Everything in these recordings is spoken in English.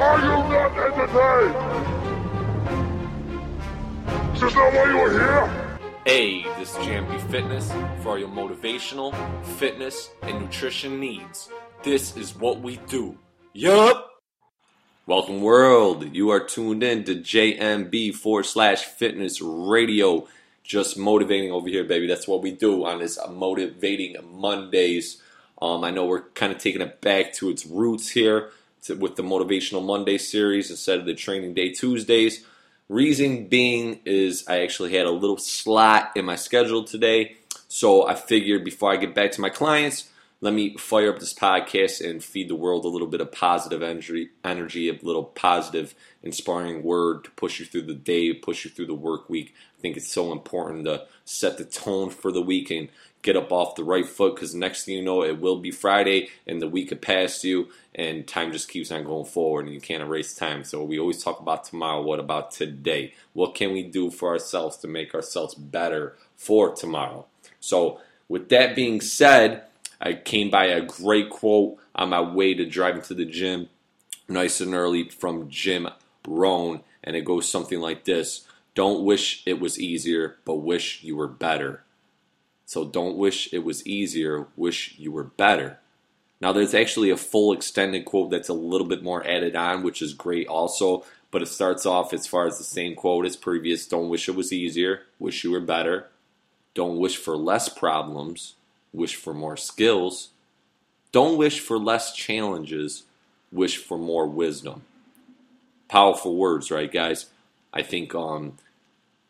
Are you not entertained? Is this not why you are here? Hey, this is JMB Fitness for your motivational, fitness, and nutrition needs. This is what we do. Yup! Welcome, world. You are tuned in to JMB forward slash fitness radio. Just motivating over here, baby. That's what we do on this motivating Mondays. Um, I know we're kind of taking it back to its roots here to, with the Motivational Monday series instead of the Training Day Tuesdays. Reason being is I actually had a little slot in my schedule today, so I figured before I get back to my clients, let me fire up this podcast and feed the world a little bit of positive energy, energy, a little positive, inspiring word to push you through the day, push you through the work week. I think it's so important to set the tone for the week and get up off the right foot because next thing you know, it will be Friday and the week had passed you and time just keeps on going forward and you can't erase time. So we always talk about tomorrow. What about today? What can we do for ourselves to make ourselves better for tomorrow? So with that being said, I came by a great quote on my way to driving to the gym, nice and early from Jim Rohn, and it goes something like this Don't wish it was easier, but wish you were better. So don't wish it was easier, wish you were better. Now, there's actually a full extended quote that's a little bit more added on, which is great also, but it starts off as far as the same quote as previous Don't wish it was easier, wish you were better. Don't wish for less problems, wish for more skills. Don't wish for less challenges, wish for more wisdom. Powerful words, right, guys? I think um,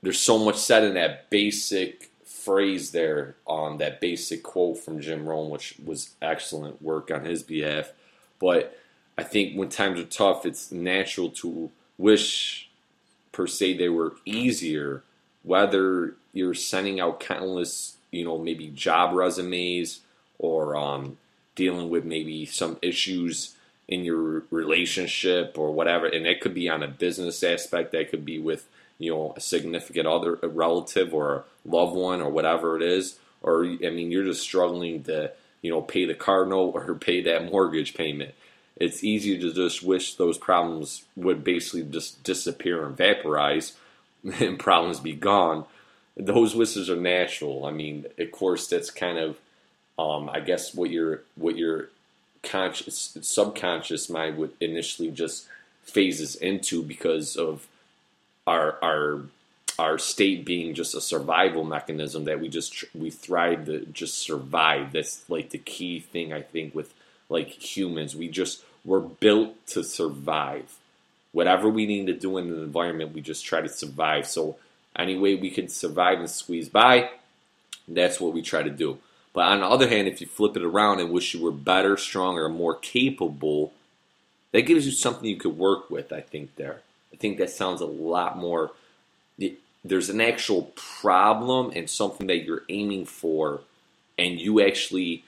there's so much said in that basic phrase there, on um, that basic quote from Jim Rohn, which was excellent work on his behalf. But I think when times are tough, it's natural to wish, per se, they were easier. Whether you're sending out countless you know, maybe job resumes or um, dealing with maybe some issues in your relationship or whatever. And it could be on a business aspect, that could be with, you know, a significant other, a relative or a loved one or whatever it is. Or, I mean, you're just struggling to, you know, pay the car note or pay that mortgage payment. It's easy to just wish those problems would basically just disappear and vaporize and problems be gone those whistles are natural. I mean, of course, that's kind of, um, I guess, what your what your conscious subconscious mind would initially just phases into because of our our our state being just a survival mechanism that we just we thrive to just survive. That's like the key thing I think with like humans. We just we're built to survive. Whatever we need to do in an environment, we just try to survive. So any way we can survive and squeeze by, that's what we try to do. But on the other hand, if you flip it around and wish you were better, stronger, more capable, that gives you something you could work with, I think, there. I think that sounds a lot more. There's an actual problem and something that you're aiming for, and you actually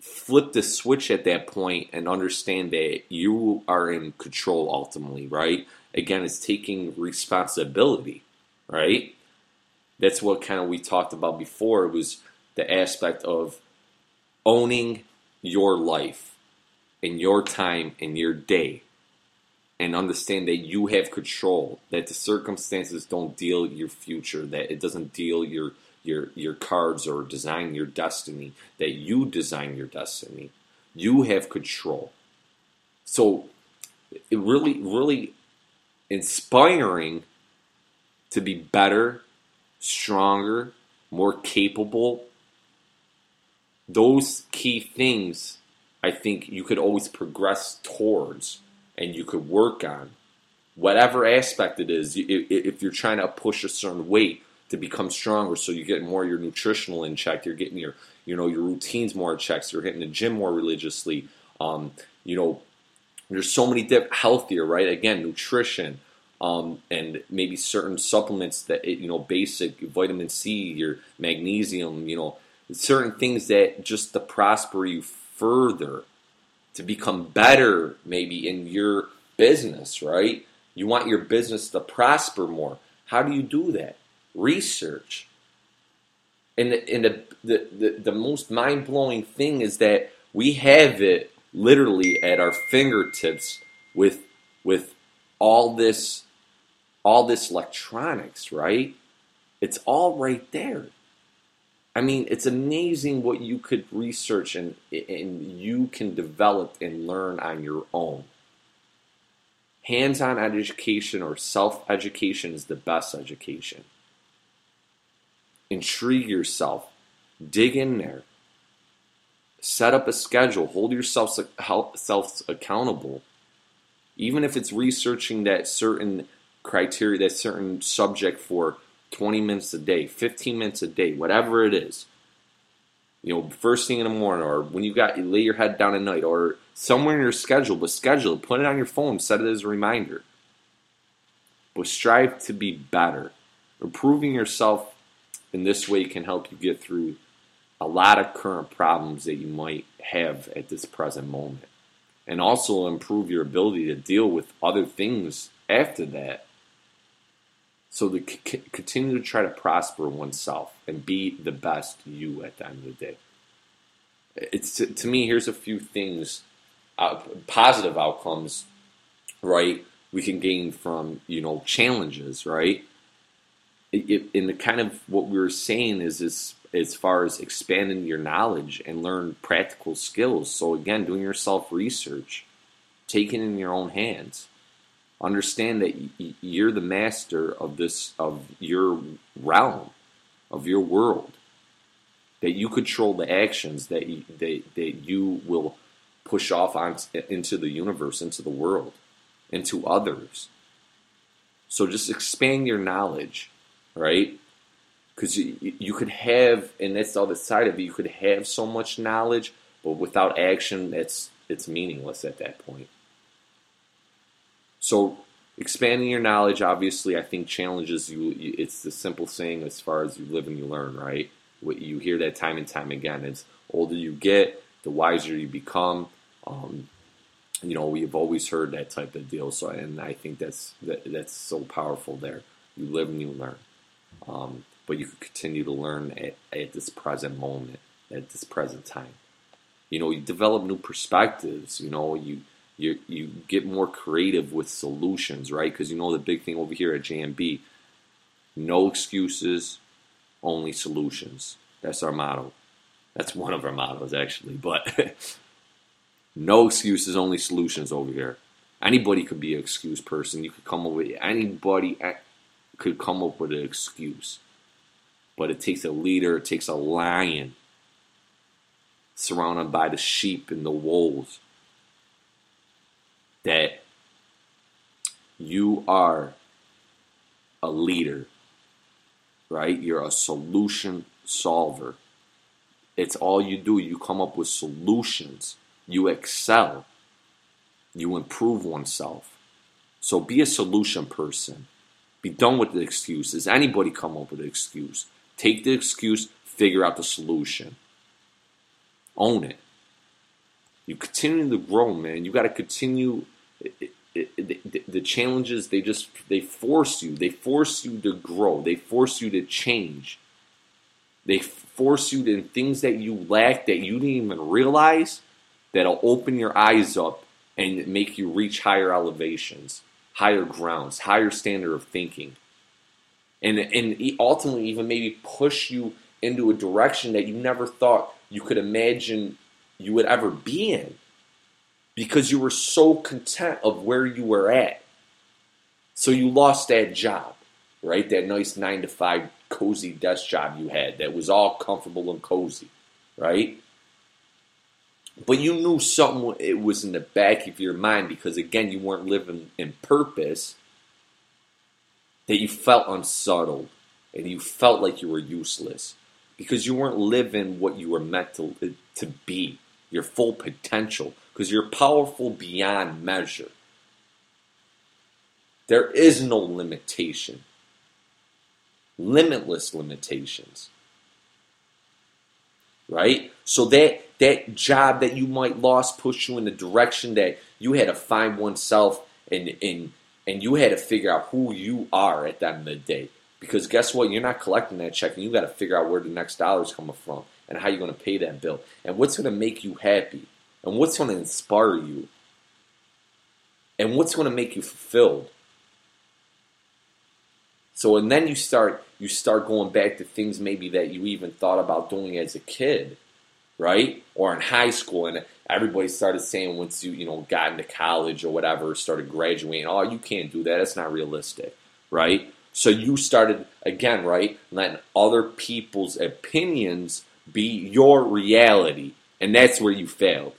flip the switch at that point and understand that you are in control ultimately, right? Again, it's taking responsibility right? That's what kind of we talked about before. It was the aspect of owning your life and your time and your day and understand that you have control that the circumstances don't deal your future that it doesn't deal your your your cards or design your destiny that you design your destiny you have control so it really really inspiring to be better, stronger, more capable. Those key things I think you could always progress towards and you could work on. Whatever aspect it is, if you're trying to push a certain weight to become stronger, so you get more your nutritional in check, you're getting your you know your routines more in check, so you're hitting the gym more religiously. Um, you know, there's so many different healthier, right? Again, nutrition, um, and maybe certain supplements that you know, basic vitamin C, your magnesium, you know, certain things that just to prosper you further, to become better, maybe in your business, right? You want your business to prosper more. How do you do that? Research. And the, and the, the, the, the most mind blowing thing is that we have it literally at our fingertips with with all this all this electronics, right? It's all right there. I mean, it's amazing what you could research and and you can develop and learn on your own. Hands-on education or self-education is the best education. Intrigue yourself. Dig in there. Set up a schedule. Hold yourself self accountable. Even if it's researching that certain criteria, that certain subject for 20 minutes a day, 15 minutes a day, whatever it is. You know, first thing in the morning, or when you got you lay your head down at night, or somewhere in your schedule, but schedule it, put it on your phone, set it as a reminder. But strive to be better. Improving yourself in this way can help you get through a lot of current problems that you might have at this present moment. And also improve your ability to deal with other things after that. So to c- continue to try to prosper oneself and be the best you at the end of the day. It's to, to me. Here's a few things, uh, positive outcomes, right? We can gain from you know challenges, right? It, in the kind of what we were saying is this as far as expanding your knowledge and learn practical skills. So again, doing your self research, taking it in your own hands. Understand that you're the master of this of your realm, of your world. That you control the actions that you, that, that you will push off on, into the universe, into the world, into others. So just expand your knowledge, right? because you, you could have, and that's the other side of it. You could have so much knowledge, but without action, it's it's meaningless at that point. So expanding your knowledge, obviously, I think challenges you. It's the simple saying as far as you live and you learn, right? What you hear that time and time again. It's older you get, the wiser you become. Um, you know, we've always heard that type of deal. So, and I think that's that, that's so powerful. There, you live and you learn. Um, but you can continue to learn at, at this present moment, at this present time. You know, you develop new perspectives. You know, you you you get more creative with solutions, right? Because you know the big thing over here at JMB, no excuses, only solutions. That's our motto. That's one of our mottos actually, but no excuses, only solutions over here. Anybody could be an excuse person. You could come up with anybody could come up with an excuse. But it takes a leader, it takes a lion surrounded by the sheep and the wolves that you are a leader, right? You're a solution solver. It's all you do. You come up with solutions. You excel. You improve oneself. So be a solution person. Be done with the excuses. Anybody come up with an excuse. Take the excuse, figure out the solution. Own it. You continue to grow, man. You got to continue. It, the challenges they just they force you. They force you to grow. They force you to change. They force you to things that you lack that you didn't even realize. That'll open your eyes up and make you reach higher elevations, higher grounds, higher standard of thinking and and ultimately even maybe push you into a direction that you never thought you could imagine you would ever be in because you were so content of where you were at. So you lost that job, right? That nice 9 to 5 cozy desk job you had that was all comfortable and cozy, right? But you knew something it was in the back of your mind because again you weren't living in purpose that you felt unsettled and you felt like you were useless because you weren't living what you were meant to, to be, your full potential, because you're powerful beyond measure. There is no limitation, limitless limitations. Right? So that that job that you might lost pushed you in the direction that you had to find oneself and and and you had to figure out who you are at the end of the day. Because guess what? You're not collecting that check, and you got to figure out where the next dollar is coming from and how you're going to pay that bill and what's going to make you happy and what's going to inspire you. And what's going to make you fulfilled? So and then you start you start going back to things maybe that you even thought about doing as a kid, right? Or in high school and everybody started saying once you, you know, got into college or whatever, started graduating, oh, you can't do that. It's not realistic, right? So you started again, right? Letting other people's opinions be your reality, and that's where you failed.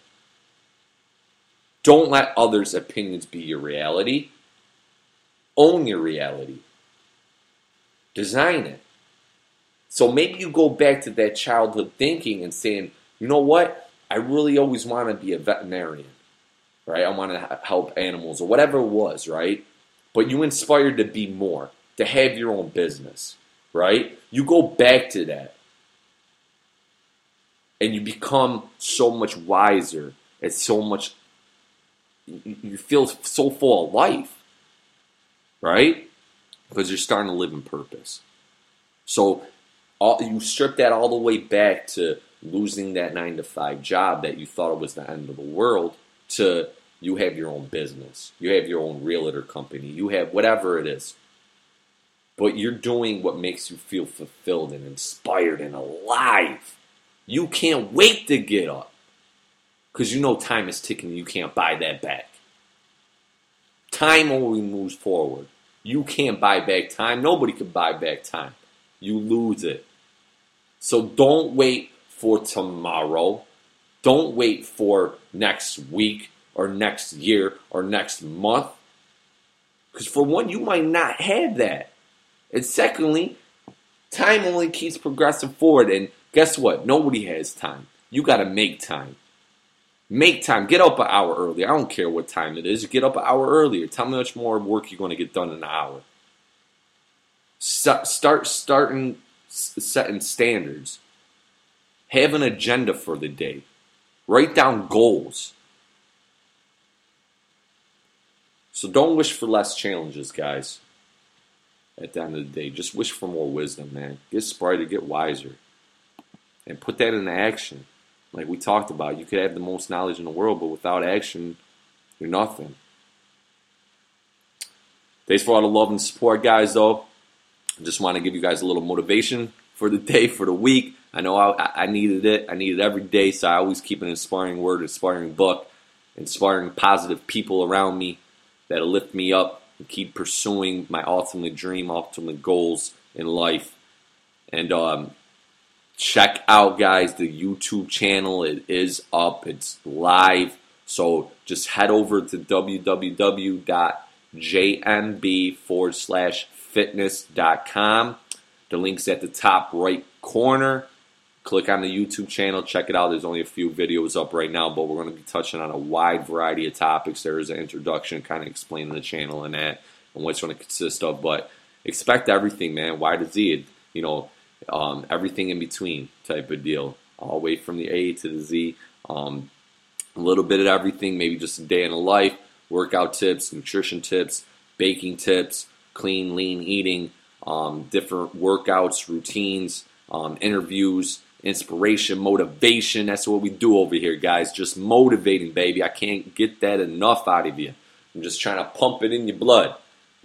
Don't let others' opinions be your reality. Own your reality. Design it. So maybe you go back to that childhood thinking and saying, you know what? I really always want to be a veterinarian, right? I want to help animals or whatever it was, right? But you inspired to be more, to have your own business, right? You go back to that and you become so much wiser and so much, you feel so full of life, right? because you're starting to live in purpose. So all, you strip that all the way back to losing that nine to five job that you thought was the end of the world to you have your own business, you have your own realtor company, you have whatever it is. But you're doing what makes you feel fulfilled and inspired and alive. You can't wait to get up because you know time is ticking and you can't buy that back. Time only moves forward. You can't buy back time. Nobody can buy back time. You lose it. So don't wait for tomorrow. Don't wait for next week or next year or next month. Because for one, you might not have that. And secondly, time only keeps progressing forward. And guess what? Nobody has time. You got to make time. Make time. Get up an hour early. I don't care what time it is. Get up an hour earlier. Tell me how much more work you're going to get done in an hour. Start, start starting setting standards. Have an agenda for the day. Write down goals. So don't wish for less challenges, guys. At the end of the day, just wish for more wisdom, man. Get smarter, get wiser, and put that into action. Like we talked about, you could have the most knowledge in the world, but without action, you're nothing. Thanks for all the love and support, guys, though. I just want to give you guys a little motivation for the day, for the week. I know I, I needed it. I need it every day, so I always keep an inspiring word, inspiring book, inspiring positive people around me that'll lift me up and keep pursuing my ultimate dream, ultimate goals in life. And um, check out, guys, the YouTube channel. It is up, it's live. So just head over to www.jmb forward slash fitness.com. The link's at the top right corner. Click on the YouTube channel, check it out. There's only a few videos up right now, but we're going to be touching on a wide variety of topics. There is an introduction kind of explaining the channel and that and what it's going to consist of. But expect everything, man. Y to Z. You know, um, everything in between type of deal, all the way from the A to the Z. Um, a little bit of everything, maybe just a day in a life, workout tips, nutrition tips, baking tips, clean, lean eating, um, different workouts, routines, um, interviews, inspiration, motivation. That's what we do over here, guys. Just motivating, baby. I can't get that enough out of you. I'm just trying to pump it in your blood.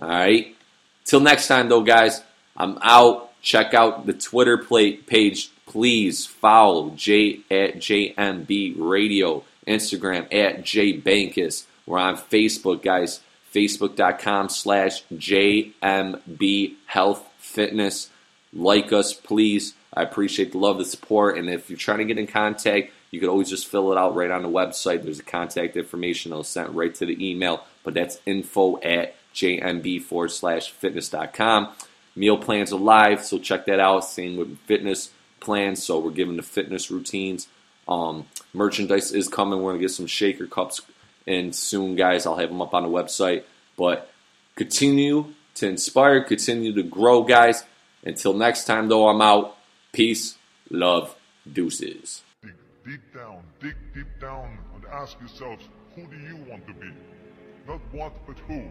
All right. Till next time, though, guys. I'm out. Check out the Twitter page. Please follow J at JMB Radio, Instagram at JBankus. We're on Facebook, guys. Facebook.com slash JMB Health Fitness. Like us, please. I appreciate the love, the support. And if you're trying to get in contact, you can always just fill it out right on the website. There's a contact information that'll sent right to the email, but that's info at jmb forward slash fitness.com. Meal plans are live, so check that out. Same with fitness plans, so we're giving the fitness routines. Um, merchandise is coming. We're gonna get some shaker cups and soon, guys. I'll have them up on the website. But continue to inspire, continue to grow, guys. Until next time, though, I'm out. Peace, love, deuces. Dig deep down, dig deep down, and ask yourselves, who do you want to be? Not what, but who.